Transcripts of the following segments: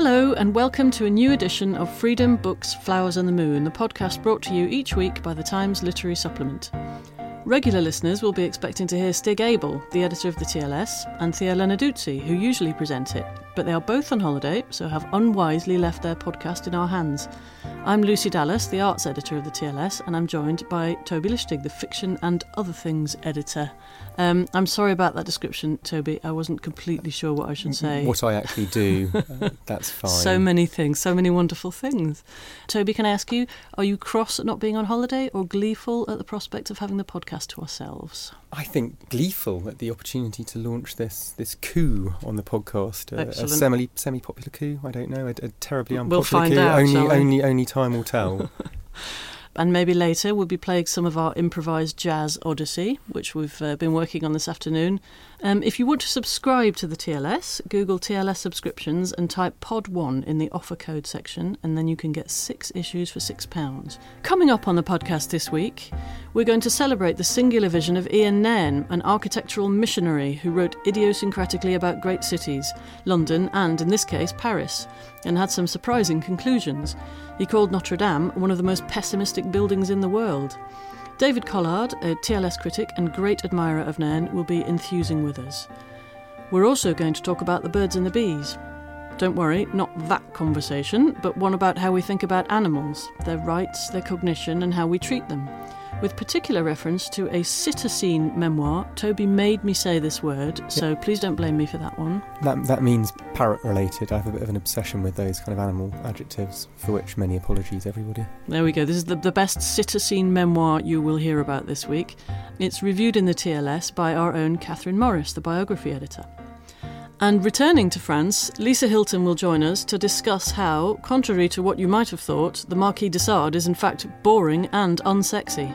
Hello, and welcome to a new edition of Freedom Books, Flowers and the Moon, the podcast brought to you each week by the Times Literary Supplement. Regular listeners will be expecting to hear Stig Abell, the editor of the TLS, and Thea Lenarduzzi, who usually present it, but they are both on holiday, so have unwisely left their podcast in our hands. I'm Lucy Dallas, the arts editor of the TLS, and I'm joined by Toby Lichtig, the fiction and other things editor. Um, I'm sorry about that description, Toby. I wasn't completely sure what I should say. What I actually do, uh, that's fine. So many things, so many wonderful things. Toby, can I ask you, are you cross at not being on holiday or gleeful at the prospect of having the podcast to ourselves? I think gleeful at the opportunity to launch this this coup on the podcast, a, a semi semi popular coup. I don't know, a, a terribly We'll unpopular find coup. out, only only only time will tell. And maybe later we'll be playing some of our improvised jazz odyssey, which we've uh, been working on this afternoon. Um, if you want to subscribe to the TLS, Google TLS subscriptions and type POD1 in the offer code section, and then you can get six issues for £6. Coming up on the podcast this week, we're going to celebrate the singular vision of Ian Nairn, an architectural missionary who wrote idiosyncratically about great cities, London and, in this case, Paris, and had some surprising conclusions. He called Notre Dame one of the most pessimistic buildings in the world. David Collard, a TLS critic and great admirer of Nairn, will be enthusing with us. We're also going to talk about the birds and the bees. Don't worry, not that conversation, but one about how we think about animals, their rights, their cognition, and how we treat them. With particular reference to a psittacine memoir, Toby made me say this word, so please don't blame me for that one. that that means parrot related. I have a bit of an obsession with those kind of animal adjectives, for which many apologies, everybody. There we go. This is the, the best psittacine memoir you will hear about this week. It's reviewed in the TLS by our own Catherine Morris, the biography editor. And returning to France, Lisa Hilton will join us to discuss how, contrary to what you might have thought, the Marquis de Sade is in fact boring and unsexy.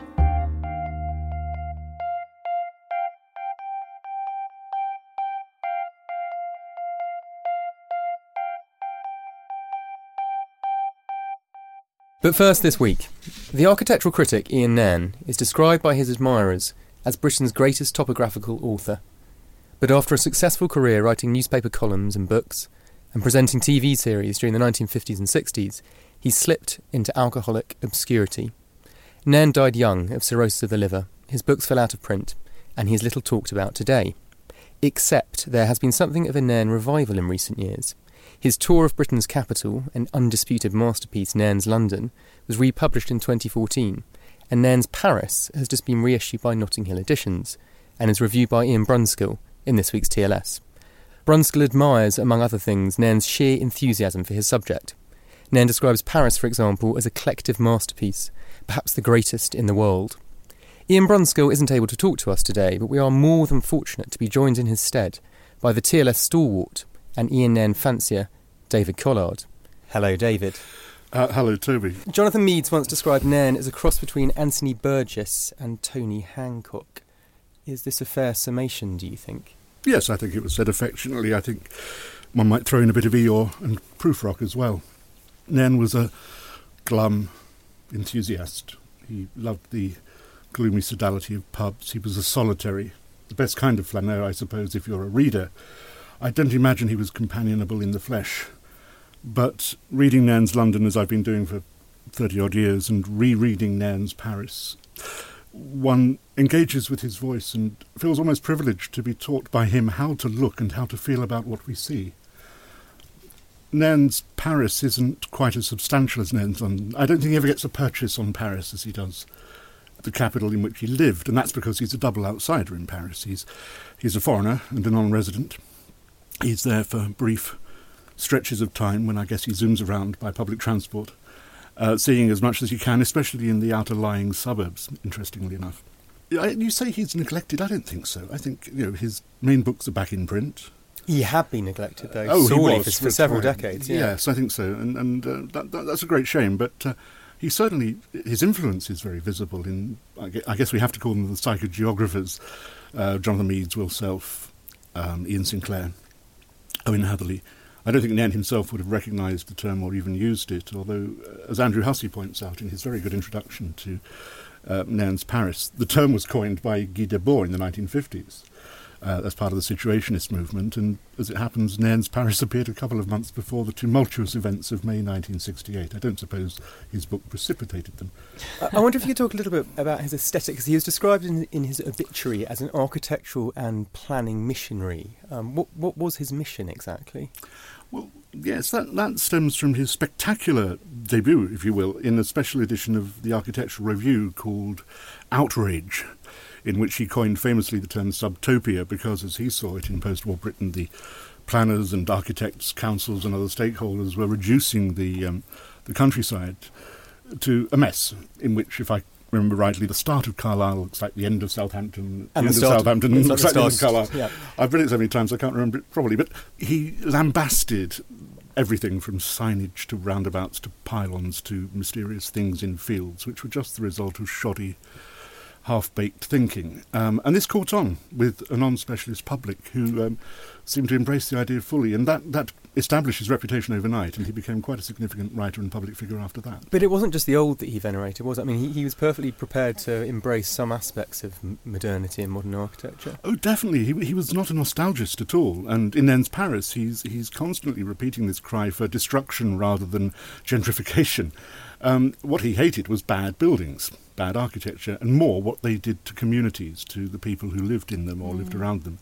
But first, this week, the architectural critic Ian Nairn is described by his admirers as Britain's greatest topographical author. But after a successful career writing newspaper columns and books, and presenting TV series during the 1950s and 60s, he slipped into alcoholic obscurity. Nairn died young of cirrhosis of the liver, his books fell out of print, and he is little talked about today. Except there has been something of a Nairn revival in recent years. His tour of Britain's capital, an undisputed masterpiece, Nairn's London, was republished in 2014, and Nairn's Paris has just been reissued by Notting Hill Editions, and is reviewed by Ian Brunskill in this week's TLS. Brunskill admires, among other things, Nairn's sheer enthusiasm for his subject. Nairn describes Paris, for example, as a collective masterpiece, perhaps the greatest in the world. Ian Brunskill isn't able to talk to us today, but we are more than fortunate to be joined in his stead by the TLS stalwart and Ian Nairn fancier, David Collard. Hello, David. Uh, hello, Toby. Jonathan Meades once described Nairn as a cross between Anthony Burgess and Tony Hancock. Is this a fair summation, do you think? Yes, I think it was said affectionately. I think one might throw in a bit of Eeyore and Prufrock as well. Nairn was a glum enthusiast. He loved the gloomy sodality of pubs. He was a solitary, the best kind of flaneur, I suppose, if you're a reader. I don't imagine he was companionable in the flesh. But reading Nairn's London, as I've been doing for 30 odd years, and rereading Nairn's Paris, one engages with his voice and feels almost privileged to be taught by him how to look and how to feel about what we see. Nairn's Paris isn't quite as substantial as Nairn's London. I don't think he ever gets a purchase on Paris as he does the capital in which he lived, and that's because he's a double outsider in Paris. He's he's a foreigner and a non-resident. He's there for brief stretches of time when I guess he zooms around by public transport, uh, seeing as much as he can, especially in the outer lying suburbs. Interestingly enough, you say he's neglected. I don't think so. I think you know his main books are back in print. He had been neglected, though, oh, sorely he was, for, for several decades. Yeah. Yes, I think so, and, and uh, that, that, that's a great shame. But uh, he certainly his influence is very visible in. I guess we have to call them the psychogeographers: uh, Jonathan Meades, Will Self, um, Iain Sinclair, Owen Hatherley. I don't think Nairn himself would have recognised the term or even used it, although, uh, as Andrew Hussey points out in his very good introduction to uh, Paris, the term was coined by Guy Debord in the 1950s uh, as part of the Situationist movement. And as it happens, Nairn's Paris appeared a couple of months before the tumultuous events of May 1968. I don't suppose his book precipitated them. I wonder if you could talk a little bit about his aesthetic, because he was described in, in his obituary as an architectural and planning missionary. Um, what, what was his mission exactly? Well, yes, that, that stems from his spectacular debut, if you will, in a special edition of the Architectural Review called Outrage in which he coined famously the term subtopia because, as he saw it in post war Britain, the planners and architects, councils, and other stakeholders were reducing the, um, the countryside to a mess in which, if I remember rightly, the start of Carlisle looks like the end of Southampton. And the, the end of Southampton looks like the end of Carlisle. yeah. I've read it so many times I can't remember it properly, but he lambasted everything from signage to roundabouts to pylons to mysterious things in fields, which were just the result of shoddy half-baked thinking. Um, and this caught on with a non-specialist public who um, seemed to embrace the idea fully, and that, that established his reputation overnight, and he became quite a significant writer and public figure after that. But it wasn't just the old that he venerated, was it? I mean, he, he was perfectly prepared to embrace some aspects of modernity and modern architecture. Oh, definitely. He, he was not a nostalgist at all. And in Nairn's Paris, he's, he's constantly repeating this cry for destruction rather than gentrification. Um, what he hated was bad buildings, bad architecture, and more what they did to communities, to the people who lived in them or lived around them.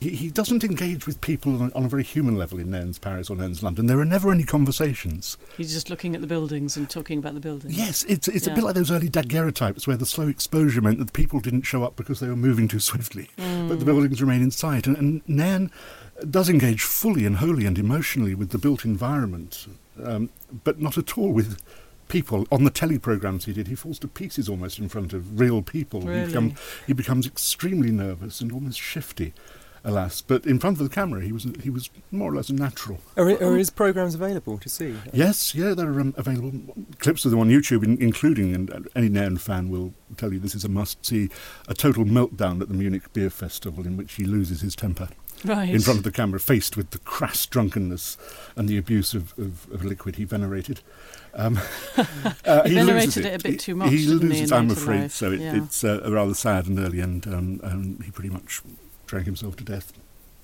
He, he doesn't engage with people on, on a very human level in Nairn's Paris or Nairn's London. There are never any conversations. He's just looking at the buildings and talking about the buildings. Yes, it's, it's a bit like those early daguerreotypes where the slow exposure meant that the people didn't show up because they were moving too swiftly, but the buildings remain in sight. And, and Nairn does engage fully and wholly and emotionally with the built environment, um, but not at all with people. On the telly programs he did, he falls to pieces almost in front of real people. He, Really? become, he becomes extremely nervous and almost shifty. Alas, but in front of the camera, he was he was more or less a natural. Are, are his programs available to see? Yes, yeah, there are um, available clips of them on YouTube, in, including, and any Nairn fan will tell you this is a must-see, a total meltdown at the Munich Beer Festival in which he loses his temper Right. in front of the camera, faced with the crass drunkenness and the abuse of, of, of liquid he venerated. Um, uh, He loses venerated it a bit too much, He he, loses, I'm afraid. life? So it, Yeah. it's uh, rather sad and early, and um, um, he pretty much drank himself to death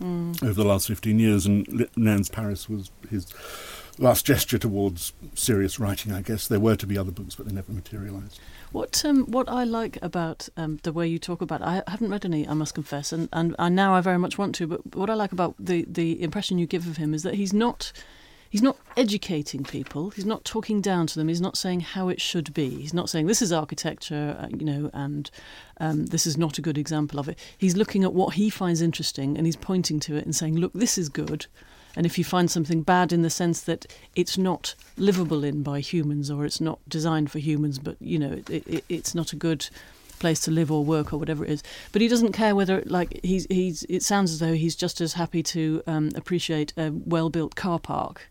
Mm. over the last 15 years, and Nairn's Paris was his last gesture towards serious writing, I guess. There were to be other books, but they never materialised. What um, what I like about um, the way you talk about, I haven't read any, I must confess, and, and and now I very much want to. But what I like about the the impression you give of him is that he's not. He's not educating people. He's not talking down to them. He's not saying how it should be. He's not saying this is architecture, uh, you know, and um, this is not a good example of it. He's looking at what he finds interesting and he's pointing to it and saying, look, this is good. And if you find something bad in the sense that it's not livable in by humans or it's not designed for humans, but you know it, it, it's not a good place to live or work or whatever it is. But he doesn't care whether like he's he's. It sounds as though he's just as happy to um, appreciate a well-built car park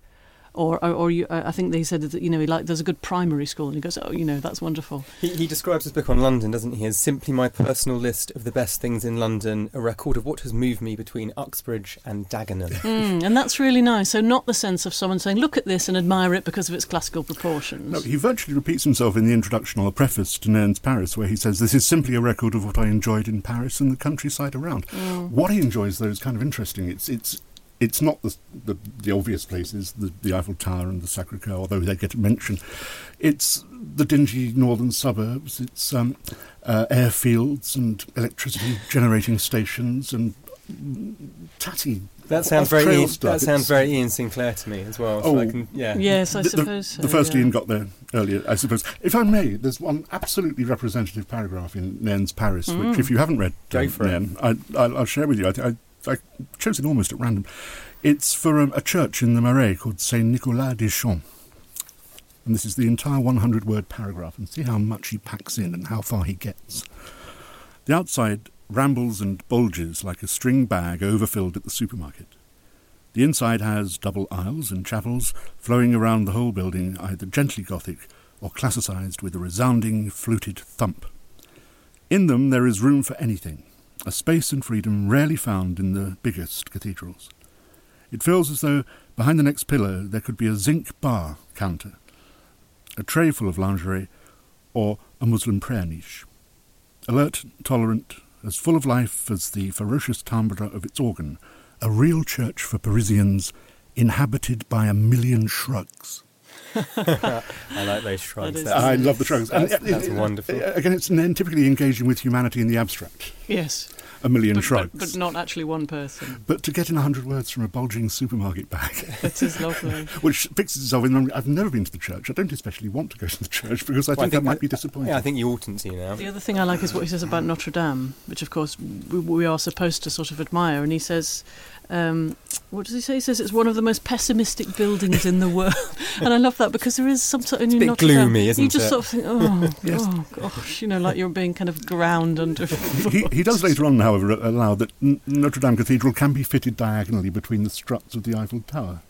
Or, or, or you, I think they said that you know he like there's a good primary school, and he goes, oh, you know, that's wonderful. He, he describes his book on London, doesn't he, as simply my personal list of the best things in London, a record of what has moved me between Uxbridge and Dagenham. Mm, and that's really nice. So not the sense of someone saying, look at this and admire it because of its classical proportions. No, he virtually repeats himself in the introduction or the preface to Nairn's Paris, where he says, This is simply a record of what I enjoyed in Paris and the countryside around. Mm. What he enjoys, though, is kind of interesting. It's, it's, it's not the, the, the obvious places, the, the Eiffel Tower and the Sacre Coeur, although they get mentioned. It's the dingy northern suburbs, it's um, uh, airfields and electricity generating stations and tatty. That sounds very Ian, stuff. that sounds very Iain Sinclair to me as well. So Oh, I can, yeah. Yes, I the, the- suppose. The, so, first yeah. Ian got there earlier, I suppose. If I may, there's one absolutely representative paragraph in Nairn's Paris, Mm. which, if you haven't read Go um, for it. Nairn, I, I'll, I'll share with you. I, I, I chose it almost at random. It's for um, a church in the Marais called Saint Nicolas des Champs. And this is the entire 100 word paragraph, and see how much he packs in and how far he gets. The outside rambles and bulges like a string bag overfilled at the supermarket. The inside has double aisles and chapels flowing around the whole building, either gently Gothic or classicized with a resounding fluted thump. In them there is room for anything, a space and freedom rarely found in the biggest cathedrals. It feels as though behind the next pillar there could be a zinc bar counter, a tray full of lingerie, or a Muslim prayer niche. Alert, tolerant, as full of life as the ferocious timbre of its organ, a real church for Parisians inhabited by a million shrugs. I like those shrugs. That is- I love the shrugs. That's, And, uh, that's uh, wonderful. uh, Again, it's then typically engaging with humanity in the abstract. Yes, A million but, shrugs. but, but not actually one person. But to get in a hundred words from a bulging supermarket bag, It is lovely. which fixes itself in. I've never been to the church. I don't especially want to go to the church because I Well, think, that might be disappointing. Yeah, I think you oughtn't to now. The other thing I like is what he says about Notre Dame, which of course we, we are supposed to sort of admire. And he says, um, what does he say? He says it's one of the most pessimistic buildings in the world. and I love that because there is some sort of a bit Notre Dame, gloomy, isn't You just it? sort of think, oh, Yes. oh gosh, you know, like you're being kind of ground under. he, he does later on, however, allow that N- Notre Dame Cathedral can be fitted diagonally between the struts of the Eiffel Tower.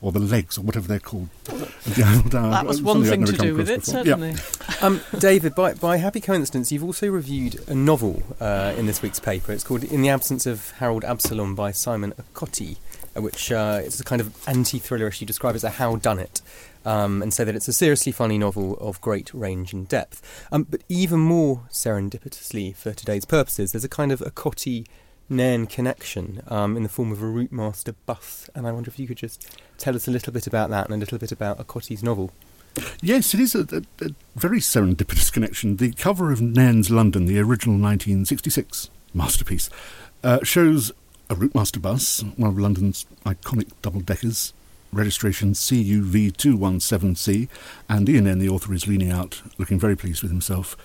Or the legs, or whatever they're called. the Eiffel Tower. that was one thing to do with it, across before. Yeah. certainly. Um, David, by, by happy coincidence, you've also reviewed a novel uh, in this week's paper. It's called In the Absence of Harold Absalom by Simon Okotie, uh, which uh, is a kind of anti-thrillerish. You describe as a how done it, um, and say that it's a seriously funny novel of great range and depth. Um, but even more serendipitously for today's purposes, there's a kind of Okotie Nairn connection um, in the form of a Routemaster bus, and I wonder if you could just tell us a little bit about that and a little bit about Okotie's novel. Yes, it is a, a, a very serendipitous connection. The cover of Nairn's London, the original 1966 masterpiece, uh, shows a Routemaster bus, one of London's iconic double deckers, registration CUV217C, and Ian Nairn, the author, is leaning out, looking very pleased with himself,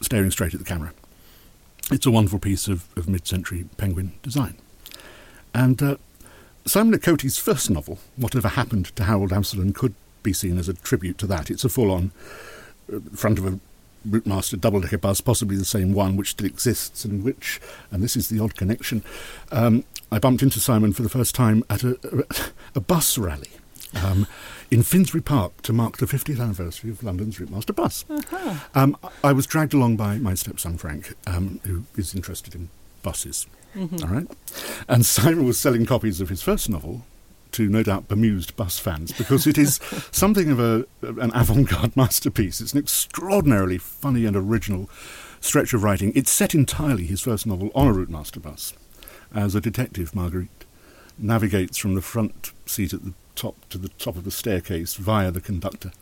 staring straight at the camera. It's a wonderful piece of, of mid century penguin design. And uh, Simon Okotie's first novel, Whatever Happened to Harold Absalom, could be seen as a tribute to that. It's a full on uh, front of a Routemaster double decker bus, possibly the same one which still exists, and which, and this is the odd connection, um, I bumped into Simon for the first time at a, a, a bus rally. Um, in Finsbury Park to mark the 50th anniversary of London's Routemaster bus. Um, I was dragged along by my stepson Frank, um, who is interested in buses. All right, and Simon was selling copies of his first novel to no doubt bemused bus fans because it is something of a an avant-garde masterpiece. It's an extraordinarily funny and original stretch of writing. It's set entirely his first novel on a Routemaster bus, as a detective Marguerite navigates from the front seat at the top to the top of the staircase via the conductor.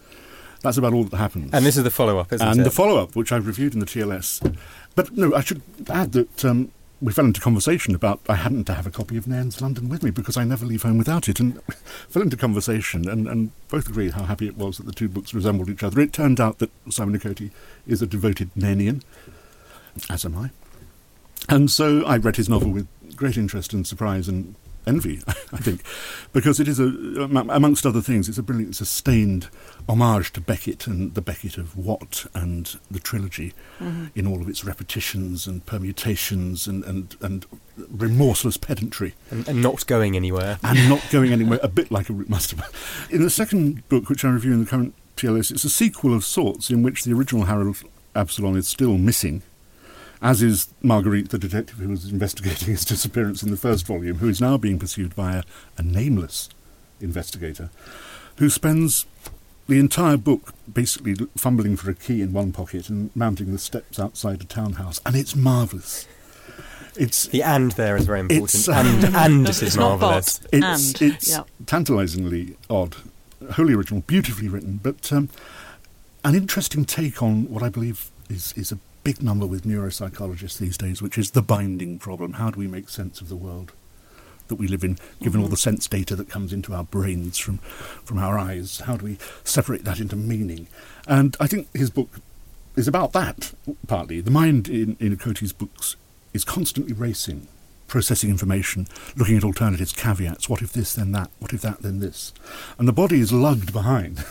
That's about all that happens. And this is the follow-up, isn't and it? And the follow-up, which I've reviewed in the TLS. But no, I should add that um, we fell into conversation about I hadn't to have a copy of Nairn's London with me because I never leave home without it, and fell into conversation and, and both agreed how happy it was that the two books resembled each other. It turned out that Simon Okotie is a devoted Nairnian, as am I, and so I read his novel with great interest and surprise and envy, I think, because it is a, amongst other things, it's a brilliant, sustained homage to Beckett and the Beckett of Watt and the trilogy mm-hmm. in all of its repetitions and permutations and, and, and remorseless pedantry. And, and, not going anywhere. And not going anywhere, a bit like a Route Master. In the second book, which I review in the current TLS, it's a sequel of sorts in which the original Harold Absalom is still missing as is Marguerite, the detective who was investigating his disappearance in the first volume, who is now being pursued by a, a nameless investigator who spends the entire book basically fumbling for a key in one pocket and mounting the steps outside a townhouse, and it's marvellous. It's the and there is very important. It's, and and it is marvellous. It's, and, it's yep. tantalisingly odd, wholly original, beautifully written, but um, an interesting take on what I believe is is a big number with neuropsychologists these days, which is the binding problem. How do we make sense of the world that we live in, given mm-hmm. all the sense data that comes into our brains from, from our eyes? How do we separate that into meaning? And I think his book is about that, partly. The mind in, in Okotie's books is constantly racing processing information, looking at alternatives, caveats. What if this, then that? What if that, then this? And the body is lugged behind,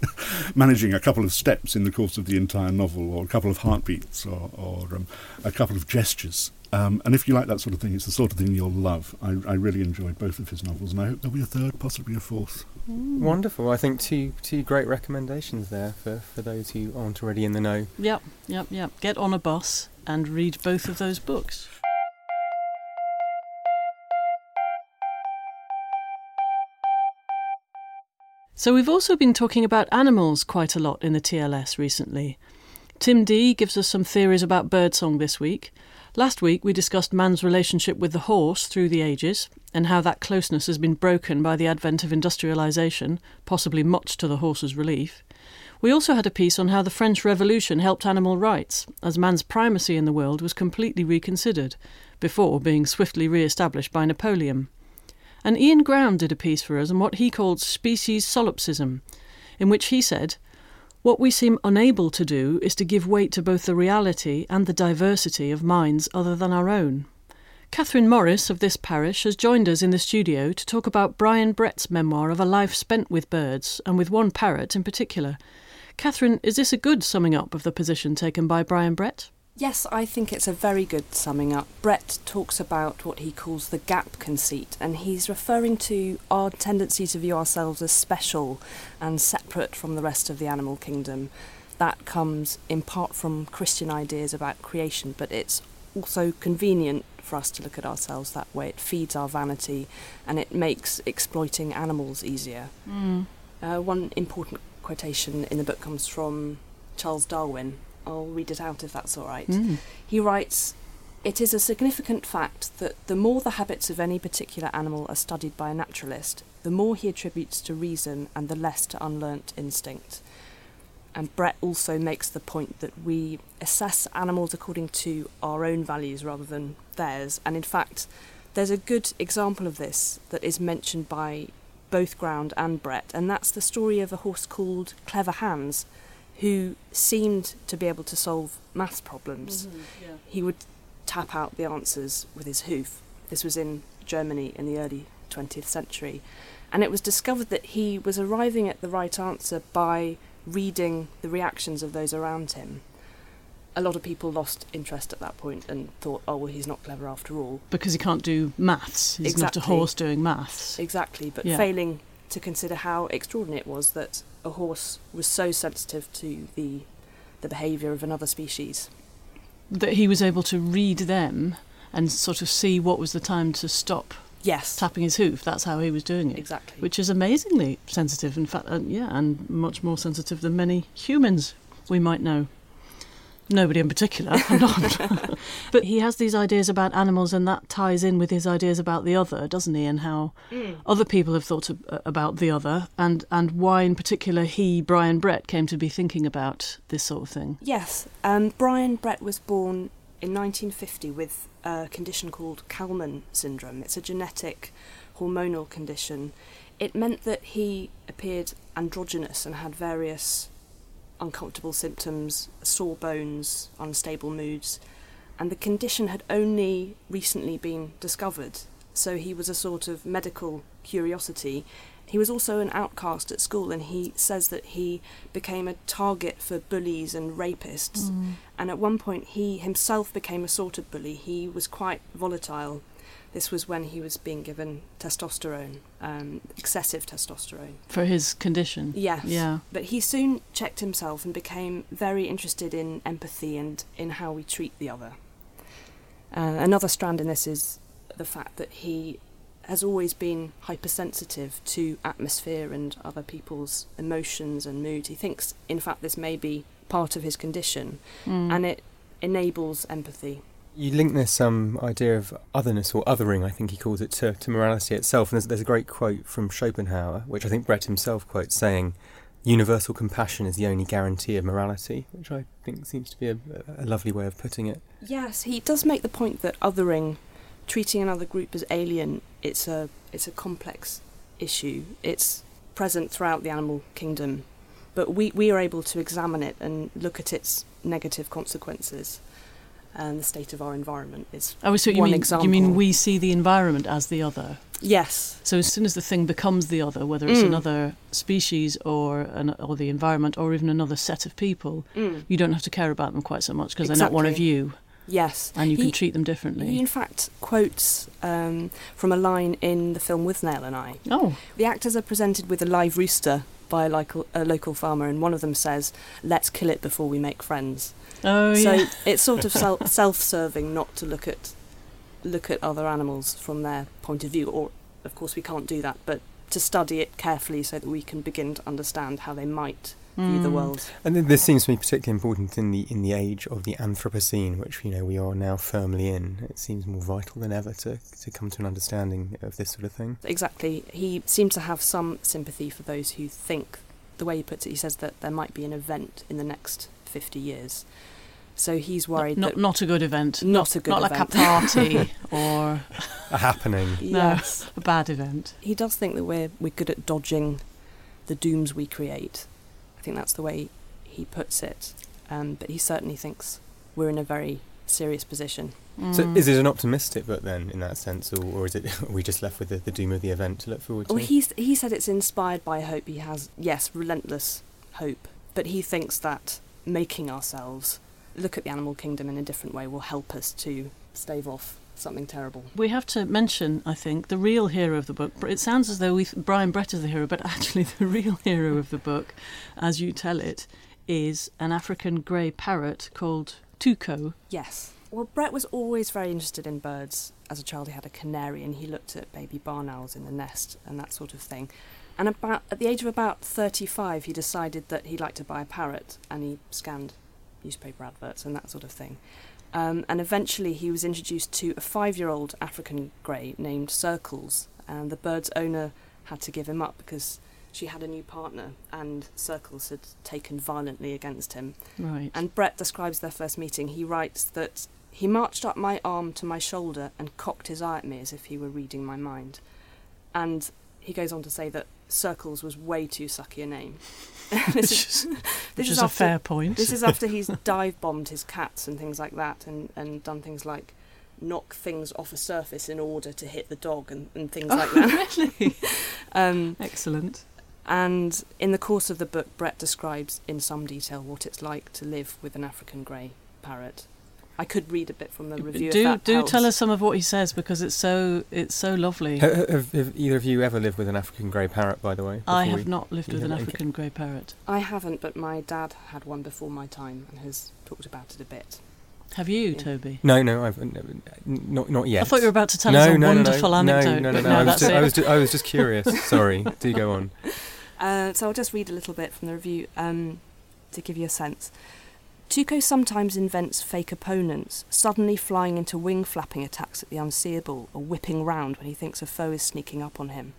managing a couple of steps in the course of the entire novel, or a couple of heartbeats, or, or um, a couple of gestures. Um, and if you like that sort of thing, it's the sort of thing you'll love. I, I, really enjoyed both of his novels, and I hope there'll be a third, possibly a fourth. Mm. Wonderful. I think two two great recommendations there for, for those who aren't already in the know. Yep, yep, yep. Get on a bus and read both of those books. So, we've also been talking about animals quite a lot in the TLS recently. Tim Dee gives us some theories about birdsong this week. Last week, we discussed man's relationship with the horse through the ages and how that closeness has been broken by the advent of industrialisation, possibly much to the horse's relief. We also had a piece on how the French Revolution helped animal rights, as man's primacy in the world was completely reconsidered, before being swiftly re established by Napoleon. And Ian Ground did a piece for us on what he called species solipsism, in which he said, What we seem unable to do is to give weight to both the reality and the diversity of minds other than our own. Catherine Morris of this parish has joined us in the studio to talk about Brian Brett's memoir of a life spent with birds, and with one parrot in particular. Catherine, is this a good summing up of the position taken by Brian Brett? Yes, I think it's a very good summing up. Brett talks about what he calls the gap conceit, and he's referring to our tendency to view ourselves as special and separate from the rest of the animal kingdom. That comes in part from Christian ideas about creation, but it's also convenient for us to look at ourselves that way. It feeds our vanity and it makes exploiting animals easier. Mm. Uh, one important quotation in the book comes from Charles Darwin, I'll read it out if that's all right. Mm. He writes It is a significant fact that the more the habits of any particular animal are studied by a naturalist, the more he attributes to reason and the less to unlearnt instinct. And Brett also makes the point that we assess animals according to our own values rather than theirs. And in fact, there's a good example of this that is mentioned by both Ground and Brett, and that's the story of a horse called Clever Hans, who seemed to be able to solve maths problems. Mm-hmm, yeah. He would tap out the answers with his hoof. This was in Germany in the early 20th century. And it was discovered that he was arriving at the right answer by reading the reactions of those around him. A lot of people lost interest at that point and thought, oh, well, he's not clever after all. Because he can't do maths. He's exactly. not a horse doing maths. Exactly, but yeah. failing to consider how extraordinary it was that a horse was so sensitive to the the behaviour of another species. That he was able to read them and sort of see what was the time to stop. Yes. Tapping his hoof. That's how he was doing it. Exactly. Which is amazingly sensitive. In fact, uh, yeah, and much more sensitive than many humans we might know nobody in particular, but he has these ideas about animals, and that ties in with his ideas about the other, doesn't he? And how mm. other people have thought about the other, and, and why, in particular, he, Brian Brett, came to be thinking about this sort of thing. Yes. Um, Brian Brett was born in 1950 with a condition called Kallmann syndrome. It's a genetic hormonal condition. It meant that he appeared androgynous and had various uncomfortable symptoms, sore bones, unstable moods, and the condition had only recently been discovered so he was a sort of medical curiosity. He was also an outcast at school, and he says that he became a target for bullies and rapists. Mm. And at one point, he himself became a sort of bully. He was quite volatile. This was when he was being given testosterone, um, excessive testosterone. For his condition. Yes. Yeah. But he soon checked himself and became very interested in empathy and in how we treat the other. Uh, another strand in this is the fact that he has always been hypersensitive to atmosphere and other people's emotions and mood. He thinks, in fact, this may be part of his condition Mm. and it enables empathy. You link this um, idea of otherness or othering, I think he calls it, to, to morality itself. And there's, there's a great quote from Schopenhauer, which I think Brett himself quotes, saying, Universal compassion is the only guarantee of morality, which I think seems to be a, a lovely way of putting it. Yes, he does make the point that othering, treating another group as alien, it's a it's a complex issue. It's present throughout the animal kingdom, but we, we are able to examine it and look at its negative consequences. And the state of our environment is Oh, so you one mean example. you mean we see the environment as the other? yes, So as soon as the thing becomes the other, whether it's Mm. another species or an, or the environment or even another set of people, Mm. you don't have to care about them quite so much because they're not one of you, yes, and you can treat them differently. He in fact quotes um, from a line in the film With Withnail and I. oh, The actors are presented with a live rooster by a local, a local farmer, and one of them says, "Let's kill it before we make friends." Oh so yeah. it's sort of self, self-serving not to look at look at other animals from their point of view, or of course we can't do that, but to study it carefully so that we can begin to understand how they might view the Mm. world. And this seems to be particularly important in the in the age of the Anthropocene, which you know we are now firmly in. It seems more vital than ever to, to come to an understanding of this sort of thing. Exactly. He seems to have some sympathy for those who think, the way he puts it, he says that there might be an event in the next 50 years. So he's worried not, that. not a good event. Not a good Not like a party or A happening. yes. a bad event. He does think that we're, we're good at dodging the dooms we create. I think that's the way he puts it. Um, but he certainly thinks we're in a very serious position. So Mm. is it an optimistic book then, in that sense, or, or is it are we just left with the, the doom of the event to look forward to? Well, he's, he said it's inspired by hope. He has, yes, relentless hope. But he thinks that making ourselves look at the animal kingdom in a different way will help us to stave off something terrible. We have to mention, I think, the real hero of the book. It sounds as though we Brian Brett is the hero, but actually, the real hero of the book, as you tell it, is an African grey parrot called Tuco. Yes. Well, Brett was always very interested in birds. As a child, he had a canary and he looked at baby barn owls in the nest and that sort of thing. And about at the age of about 35, he decided that he'd like to buy a parrot and he scanned newspaper adverts and that sort of thing. Um, and eventually, he was introduced to a five year old African grey named Circles. And the bird's owner had to give him up because she had a new partner and Circles had taken violently against him. Right. And Brett describes their first meeting. He writes that he marched up my arm to my shoulder and cocked his eye at me as if he were reading my mind. And he goes on to say that Circles was way too sucky a name. this which is, is, this is is a fair point. This is after he's dive bombed his cats and things like that, and, and done things like knock things off a surface in order to hit the dog and, and things oh, like that. really? Um, Excellent. and in the course of the book, Brett describes in some detail what it's like to live with an African grey parrot. I could read a bit from the review. if do that do helps. tell us some of what he says because it's so it's so lovely. Ha- ha- have, have either of you ever lived with an African grey parrot, by the way? I have we- not lived with an? African grey parrot. I haven't, but my dad had one before my time and has talked about it a bit. Have you, Yeah. Toby? No, no, I've n- n- not not yet. I thought you were about to tell no, us a no, no, wonderful no, anecdote. No, no, but no, no. I, was that's just, it. I was ju- I was just curious. Sorry. Do go on. Uh, so I'll just read a little bit from the review um, to give you a sense. Tuco sometimes invents fake opponents, suddenly flying into wing flapping attacks at the unseeable or whipping round when he thinks a foe is sneaking up on him.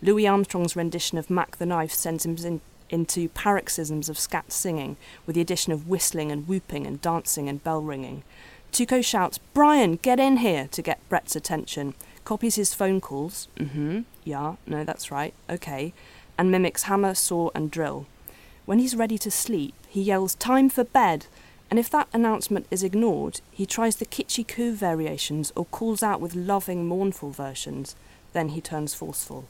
Louis Armstrong's rendition of Mack the Knife sends him in, into paroxysms of scat singing, with the addition of whistling and whooping and dancing and bell ringing. Tuco shouts, Brian, get in here, to get Brett's attention, copies his phone calls, mm hmm, yeah, no, that's right, okay, and mimics hammer, saw, and drill. When he's ready to sleep, he yells, Time for bed! And if that announcement is ignored, he tries the kitschy variations or calls out with loving, mournful versions. Then he turns forceful.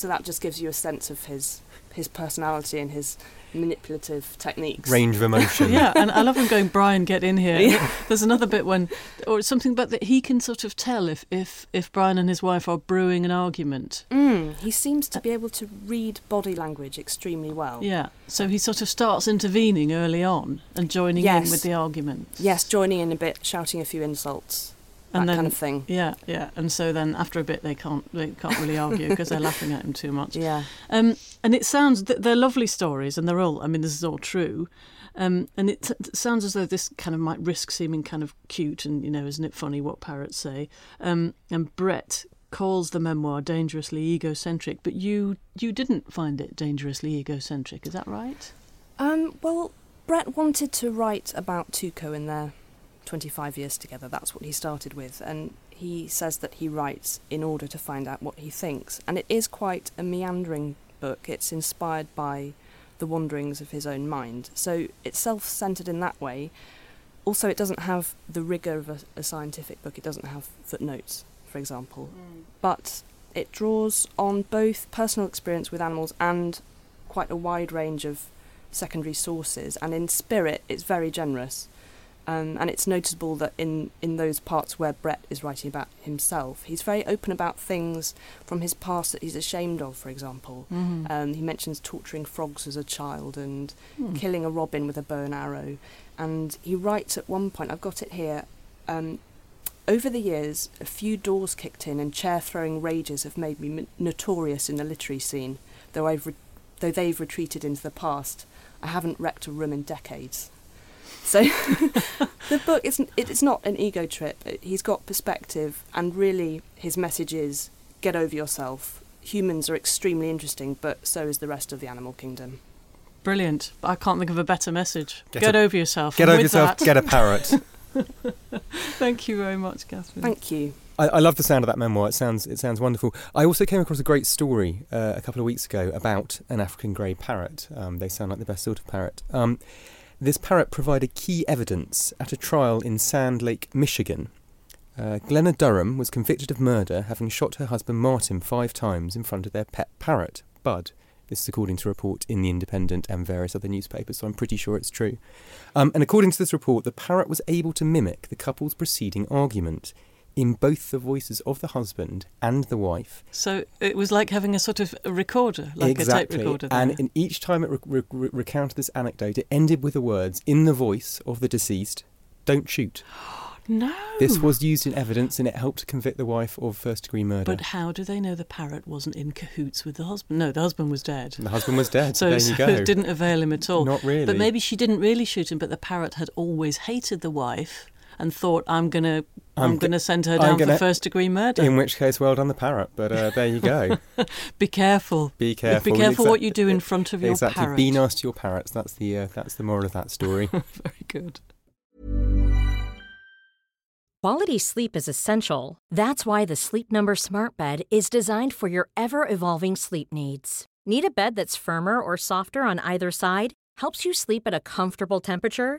So that just gives you a sense of his his personality and his manipulative techniques. Range of emotion. yeah, and I love him going, Brian, get in here. Yeah. There's another bit when, or something about that he can sort of tell if, if, if Brian and his wife are brewing an argument. Mm, he seems to be able to read body language extremely well. Yeah, so he sort of starts intervening early on and joining in with the argument. Yes, joining in a bit, shouting a few insults, And that then- kind of thing. Yeah, yeah, and so then after a bit they can't they can't really argue because they're laughing at him too much. Yeah. Um, and it sounds they're lovely stories, and they're all. I mean, this is all true. Um, and it, t- sounds as though this kind of might risk seeming kind of cute, and you know, isn't it funny what parrots say? Um, and Brett calls the memoir dangerously egocentric, but you you didn't find it dangerously egocentric, is that right? Um, well, Brett wanted to write about Tuco in their 25 years together. That's what he started with. And he says that he writes in order to find out what he thinks. And it is quite a meandering book. It's inspired by the wanderings of his own mind. So it's self centered in that way. Also, it doesn't have the rigour of a, a scientific book, it doesn't have footnotes, for example. Mm. But it draws on both personal experience with animals and quite a wide range of secondary sources. And in spirit, it's very generous. Um, and it's noticeable that in, in those parts where Brett is writing about himself, he's very open about things from his past that he's ashamed of, for example. Mm-hmm. Um, he mentions torturing frogs as a child and Hmm. killing a robin with a bow and arrow. And he writes at one point, I've got it here. Um, over the years, a few doors kicked in and chair throwing rages have made me m- notorious in the literary scene. Though I've re- though they've retreated into the past, I haven't wrecked a room in decades. So the book isn't it's not an ego trip. He's got perspective, and really his message is get over yourself. Humans are extremely interesting, but so is the rest of the animal kingdom. Brilliant. I can't think of a better message. Get Get, a- over yourself. Get And over yourself, that- get a parrot. Thank you very much, Catherine. Thank you. I, I love the sound of that memoir. It sounds it sounds wonderful. I also came across a great story uh, a couple of weeks ago about an African grey parrot. Um, they sound like the best sort of parrot. Um, this parrot provided key evidence at a trial in Sand Lake, Michigan. Uh, Glenna Duram was convicted of murder, having shot her husband Martin five times in front of their pet parrot, Bud. This is according to a report in The Independent and various other newspapers, so I'm pretty sure it's true. Um, and according to this report, the parrot was able to mimic the couple's preceding argument in both the voices of the husband and the wife. So it was like having a sort of a recorder, like exactly. a tape recorder. and there. in each time it re- re- re- recounted this anecdote, it ended with the words in the voice of the deceased, "Don't shoot." no. This was used in evidence, and it helped to convict the wife of first-degree murder. But how do they know the parrot wasn't in cahoots with the husband? No, the husband was dead. the husband was dead. So, there so go. it didn't avail him at all. Not really. But maybe she didn't really shoot him, but the parrot had always hated the wife and thought, "I'm gonna, I'm, I'm gonna send her down gonna- for first degree murder." In which case, well done the parrot. But uh, there you go. Be careful. Be careful. Be careful what you do in front of your parrot. exactly. parrot. Be nice to your parrots. That's the uh, that's the moral of that story. Very good. Quality sleep is essential. That's why the Sleep Number Smart Bed is designed for your ever evolving sleep needs. Need a bed that's firmer or softer on either side? Helps you sleep at a comfortable temperature?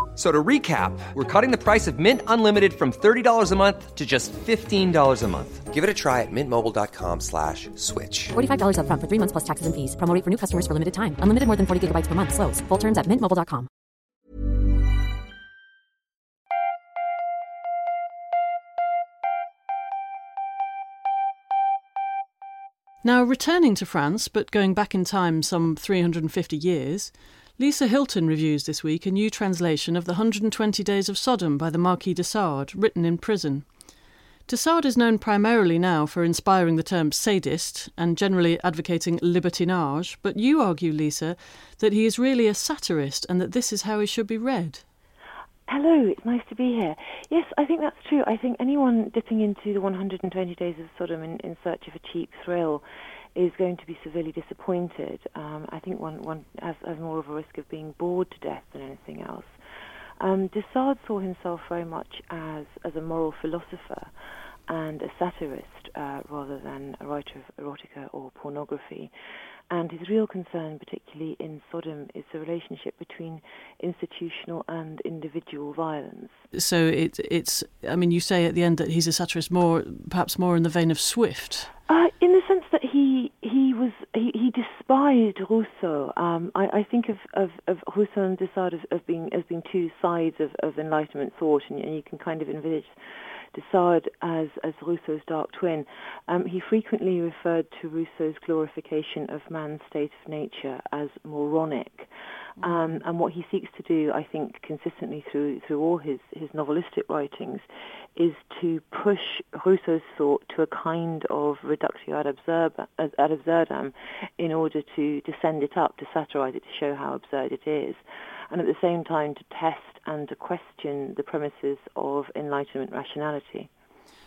F- So to recap, we're cutting the price of Mint Unlimited from $30 a month to just $15 a month. Give it a try at mintmobile.com slash switch. $45 upfront for three months plus taxes and fees. Promo for new customers for limited time. Unlimited more than 40 gigabytes per month. Slows. Full terms at mintmobile.com. Now, returning to France, but going back in time some 350 years, Lisa Hilton reviews this week a new translation of The 120 Days of Sodom by the Marquis de Sade, written in prison. De Sade is known primarily now for inspiring the term sadist and generally advocating libertinage, but you argue, Lisa, that he is really a satirist and that this is how he should be read. Hello, it's nice to be here. Yes, I think that's true. I think anyone dipping into the 120 Days of Sodom in, in search of a cheap thrill is going to be severely disappointed. Um, I think one, one has, has more of a risk of being bored to death than anything else. Um, saw himself very much as, as a moral philosopher and a satirist uh, rather than a writer of erotica or pornography. And his real concern, particularly in Sodom, is the relationship between institutional and individual violence. So it, it's, I mean, you say at the end that he's a satirist more, perhaps more in the vein of Swift. Uh, in the sense that he he was he, he despised Rousseau. Um, I, I think of, of, of Rousseau and de Sade as, as being as being two sides of, of Enlightenment thought, and, and you can kind of envisage de Sade as, as Rousseau's dark twin. Um, he frequently referred to Rousseau's glorification of man's state of nature as moronic. Um, and what he seeks to do, I think, consistently through through all his, his novelistic writings, is to push Rousseau's thought to a kind of reductio ad, absurd, ad absurdum in order to, to send it up, to satirize it, to show how absurd it is, and at the same time to test and to question the premises of Enlightenment rationality.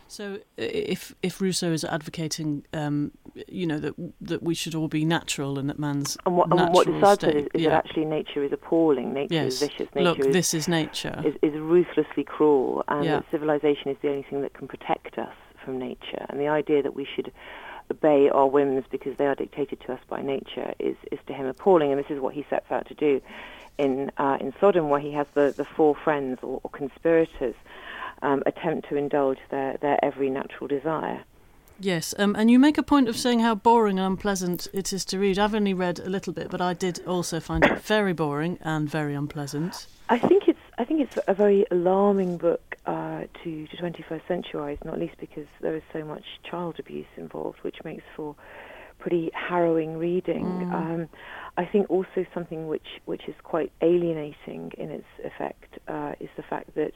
So, if if Rousseau is advocating, um, you know, that that we should all be natural and that man's and what, natural and what decides state, is, is yeah. that actually nature is appalling, nature yes. is vicious, nature Look, is, this is nature. is, is ruthlessly cruel, and Yeah. that civilization is the only thing that can protect us from nature. And the idea that we should obey our whims because they are dictated to us by nature is, is to him appalling, and this is what he sets out to do in uh, in Sodom, where he has the, the four friends or, or conspirators um, attempt to indulge their, their every natural desire. Yes, um, and you make a point of saying how boring and unpleasant it is to read. I've only read a little bit, but I did also find it very boring and very unpleasant. I think it's I think it's a very alarming book uh, to to 21st century eyes, not least because there is so much child abuse involved, which makes for pretty harrowing reading. Um, I think also something which which is quite alienating in its effect uh, is the fact that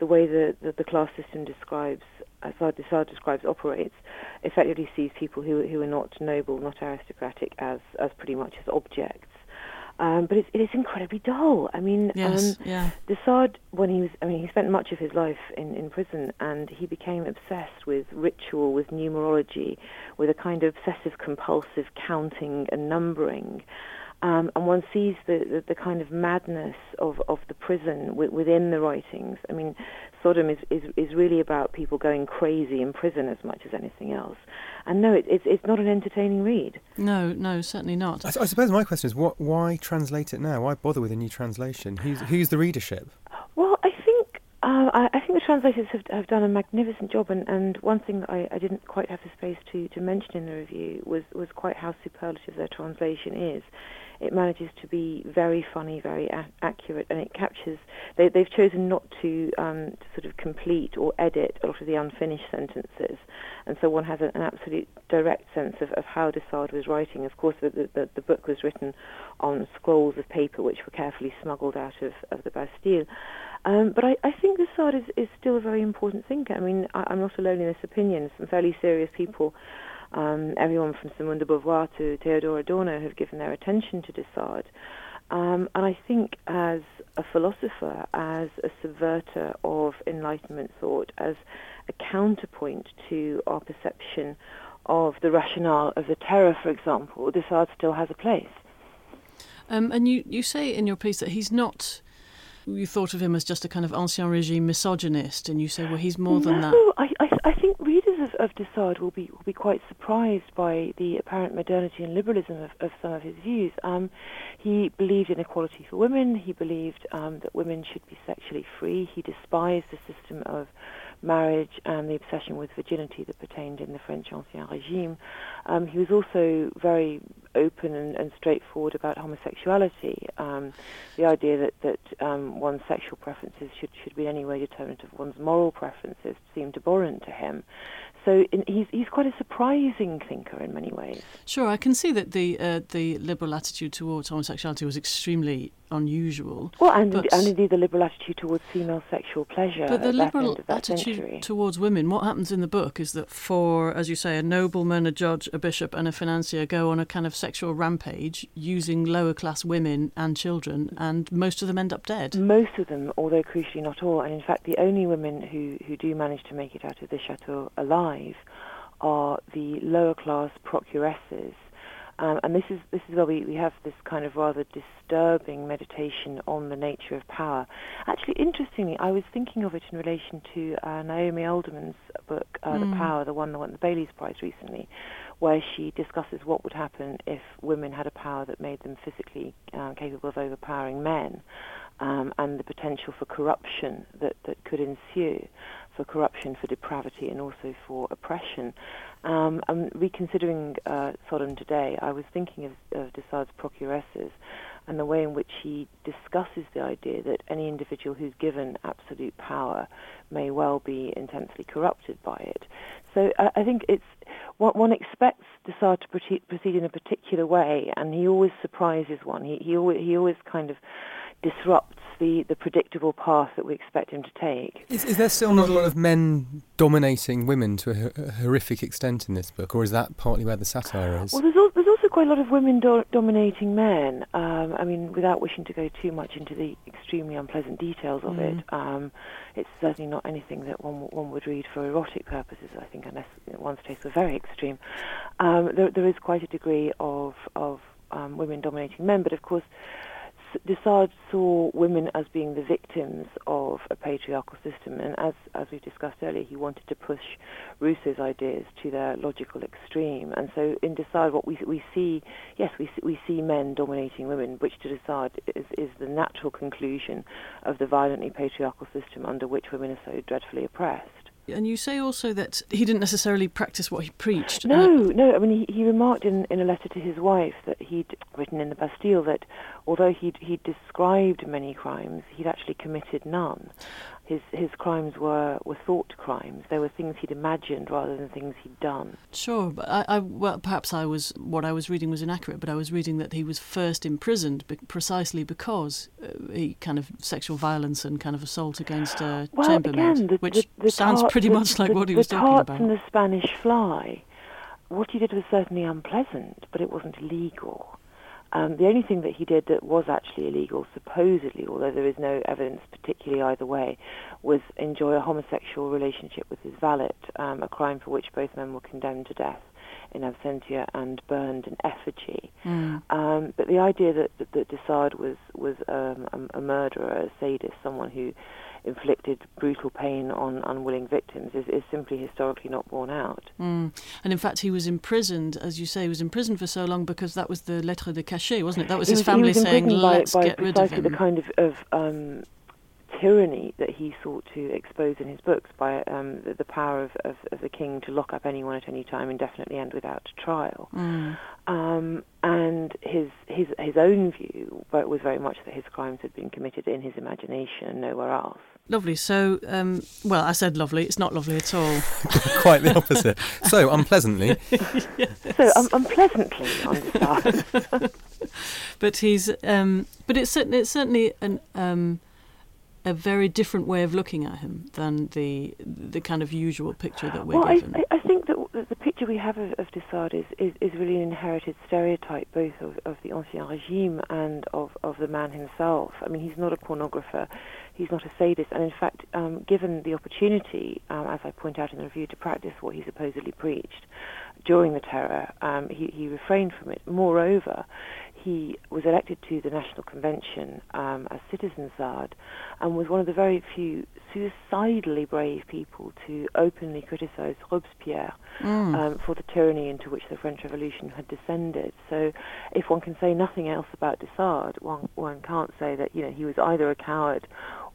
the way the, the, the class system describes, as Sade describes, operates, effectively sees people who who are not noble, not aristocratic, as as pretty much as objects. Um, but it's, it is incredibly dull. I mean, Yes, um, yeah. when he was, I mean, he spent much of his life in, in prison, and he became obsessed with ritual, with numerology, with a kind of obsessive compulsive counting and numbering. Um, and one sees the, the, the kind of madness of, of the prison wi- within the writings. I mean, Sodom is, is, is really about people going crazy in prison as much as anything else. And no, it, it's, it's not an entertaining read. No, no, certainly not. I, I suppose my question is, what? Why translate it now? Why bother with a new translation? Who's who's the readership? Well, I think uh, I, I think the translators have, have done a magnificent job, and, and one thing that I, I didn't quite have the space to, to mention in the review was, was quite how superlative their translation is. It manages to be very funny, very a- accurate, and it captures. They, they've chosen not to, um, to sort of complete or edit a lot of the unfinished sentences, and so one has an, an absolute direct sense of, of how de Sade was writing. Of course, the, the, the book was written on scrolls of paper which were carefully smuggled out of, of the Bastille. Um, but I, I think de Sade is, is still a very important thinker. I mean, I, I'm not alone in this opinion. Some fairly serious people, um, everyone from Simone de Beauvoir to Theodor Adorno, have given their attention to de Sade. Um, and I think as a philosopher, as a subverter of Enlightenment thought, as a counterpoint to our perception of the rationale of the terror, for example, de Sade still has a place. Um, and you, you say in your piece that he's not. You thought of him as just a kind of ancien regime misogynist, and you say, well, he's more than no, that. I, I, I think readers of, of de Sade will be will be quite surprised by the apparent modernity and liberalism of, of some of his views. Um, he believed in equality for women. He believed um, that women should be sexually free. He despised the system of marriage and the obsession with virginity that pertained in the French Ancien Regime. Um, he was also very open and, and straightforward about homosexuality. Um, the idea that that um, one's sexual preferences should should be in any way determinant of one's moral preferences seemed abhorrent to him. So in, he's he's quite a surprising thinker in many ways. Sure, I can see that the uh, the liberal attitude towards homosexuality was extremely unusual. Well, and, and indeed the liberal attitude towards female sexual pleasure. But the liberal attitude century. towards women, what happens in the book is that for, as you say, a nobleman, a judge, a bishop, and a financier go on a kind of sexual rampage using lower class women and children, and most of them end up dead. Most of them, although crucially not all, and in fact the only women who, who do manage to make it out of the chateau alive are the lower class procuresses um, and this is this is where we, we have this kind of rather disturbing meditation on the nature of power. Actually, interestingly, I was thinking of it in relation to uh, Naomi Alderman's book, uh, mm. The Power, the one that won the Bailey's Prize recently, where she discusses what would happen if women had a power that made them physically uh, capable of overpowering men. Um, and the potential for corruption that, that could ensue, for corruption, for depravity, and also for oppression. Um, and reconsidering uh, Sodom today, I was thinking of, of de Sade's procuresses and the way in which he discusses the idea that any individual who's given absolute power may well be intensely corrupted by it. So I think it's what one expects de Sade to proceed in a particular way, and he always surprises one. He he always, he always kind of disrupts the, the predictable path that we expect him to take. Is, is there still not a lot of men dominating women to a, a, horrific extent in this book, or is that partly where the satire is? Well, there's, al- there's also quite a lot of women do- dominating men. Um, I mean, without wishing to go too much into the extremely unpleasant details of mm. it, um, it's certainly not anything that one, one would read for erotic purposes, I think, unless one's tastes were very extreme. Um, there, there is quite a degree of, of um, women dominating men, but of course, de Sade saw women as being the victims of a patriarchal system, and as as we discussed earlier, he wanted to push Rousseau's ideas to their logical extreme. And so, in de Sade, what we we see, yes, we we see men dominating women, which to de Sade is is the natural conclusion of the violently patriarchal system under which women are so dreadfully oppressed. And you say also that he didn't necessarily practice what he preached. No, uh, no. I mean, he, he remarked in, in a letter to his wife that he'd written in the Bastille that although he'd, he'd described many crimes, he'd actually committed none his his crimes were, were thought crimes. They were things he'd imagined rather than things he'd done. Sure, but I, I, well, perhaps I was what I was reading was inaccurate. But I was reading that he was first imprisoned be, precisely because uh, he kind of sexual violence and kind of assault against a well, chambermaid, again, the, which the, the sounds tart, pretty much like what he was talking about. and the Spanish fly. What he did was certainly unpleasant, but it wasn't illegal. Um, the only thing that he did that was actually illegal, supposedly, although there is no evidence particularly either way, was enjoy a homosexual relationship with his valet, um, a crime for which both men were condemned to death in absentia and burned in effigy. Mm. Um, but the idea that, that, that de Sade was was um, a, a murderer, a sadist, someone who inflicted brutal pain on unwilling victims is, is simply historically not borne out. Mm. And in fact, he was imprisoned, as you say, he was imprisoned for so long because that was the lettre de cachet, wasn't it? That was his was, family was saying, let's by, get rid of him. the kind of, of um, tyranny that he sought to expose in his books by um, the, the, power of, of, of, the king to lock up anyone at any time indefinitely and without trial. Mm. Um, and his, his, his own view was very much that his crimes had been committed in his imagination and nowhere else. Lovely. So, um, well, I said lovely. It's not lovely at all. Quite the opposite. So, unpleasantly. yes. So, um, unpleasantly on but he's, um, but it's certainly, it's certainly an, um, a very different way of looking at him than the the kind of usual picture that we're well, given. I, I think that the picture we have of, of de Sade is, is, is, really an inherited stereotype both of, of the Ancien Regime and of, of the man himself. I mean, he's not a pornographer, he's not a sadist, and in fact, um, given the opportunity, um, as I point out in the review, to practice what he supposedly preached during the terror, um, he, he refrained from it. Moreover, he was elected to the National Convention um, as Citizen Sade and was one of the very few suicidally brave people to openly criticize Robespierre Mm. um, for the tyranny into which the French Revolution had descended. So, if one can say nothing else about de Sade, one one can't say that you know he was either a coward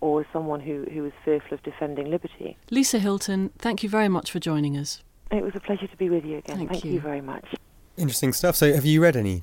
or someone who, who was fearful of defending liberty. Lisa Hilton, thank you very much for joining us. It was a pleasure to be with you again. Thank Thank, you. you. very much. Interesting stuff. So, have you read any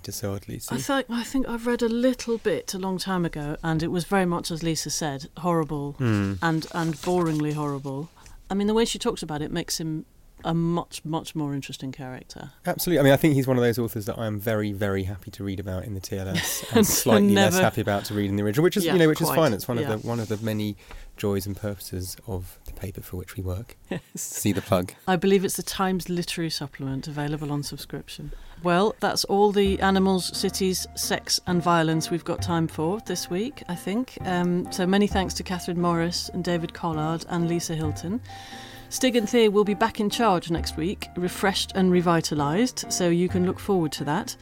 Lisa? I think I think I've read a little bit a long time ago, and it was very much as Lisa said, horrible Hmm. and and boringly horrible. I mean, the way she talks about it makes him a much much more interesting character. Absolutely. I mean, I think he's one of those authors that I am very, very happy to read about in the TLS, And and slightly less happy about to read in the original, which is, Yeah, you know, which is fine. It's one Yeah. of the one of the many joys and purposes of the paper for which we work. See the plug. I believe it's the Times Literary Supplement available on subscription. Well, that's all the animals, cities, sex, and violence we've got time for this week, I think. Um, so many thanks to Catherine Morris and David Collard and Lisa Hilton. Stig and Thea will be back in charge next week, refreshed and revitalised, so you can look forward to that.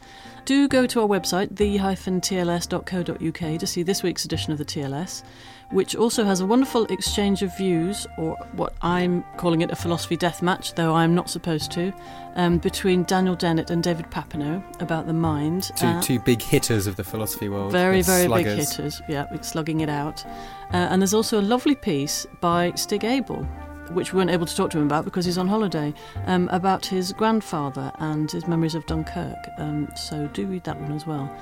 Do go to our website, the-tls.co.uk, to see this week's edition of the TLS, which also has a wonderful exchange of views, or what I'm calling it a philosophy death match, though I'm not supposed to, um, between Daniel Dennett and David Papineau about the mind. Two, Uh, two big hitters of the philosophy world. very, very big hitters. Yeah, slugging it out. Uh, and there's also a lovely piece by Stig Abell, which we weren't able to talk to him about because he's on holiday, um, about his grandfather and his memories of Dunkirk. Um, so do read that one as well.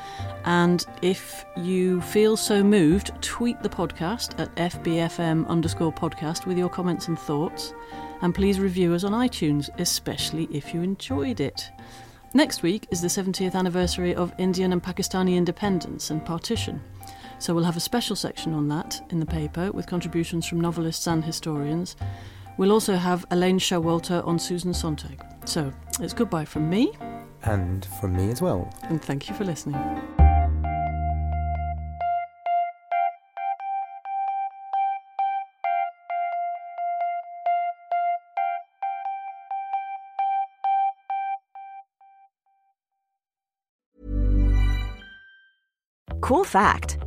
And if you feel so moved, tweet the podcast at FBFM underscore podcast with your comments and thoughts. And please review us on iTunes, especially if you enjoyed it. Next week is the 70th anniversary of Indian and Pakistani independence and partition. So we'll have a special section on that in the paper with contributions from novelists and historians. We'll also have Elaine Showalter on Susan Sontag. So it's goodbye from me, And from me as well. and thank you for listening. Cool fact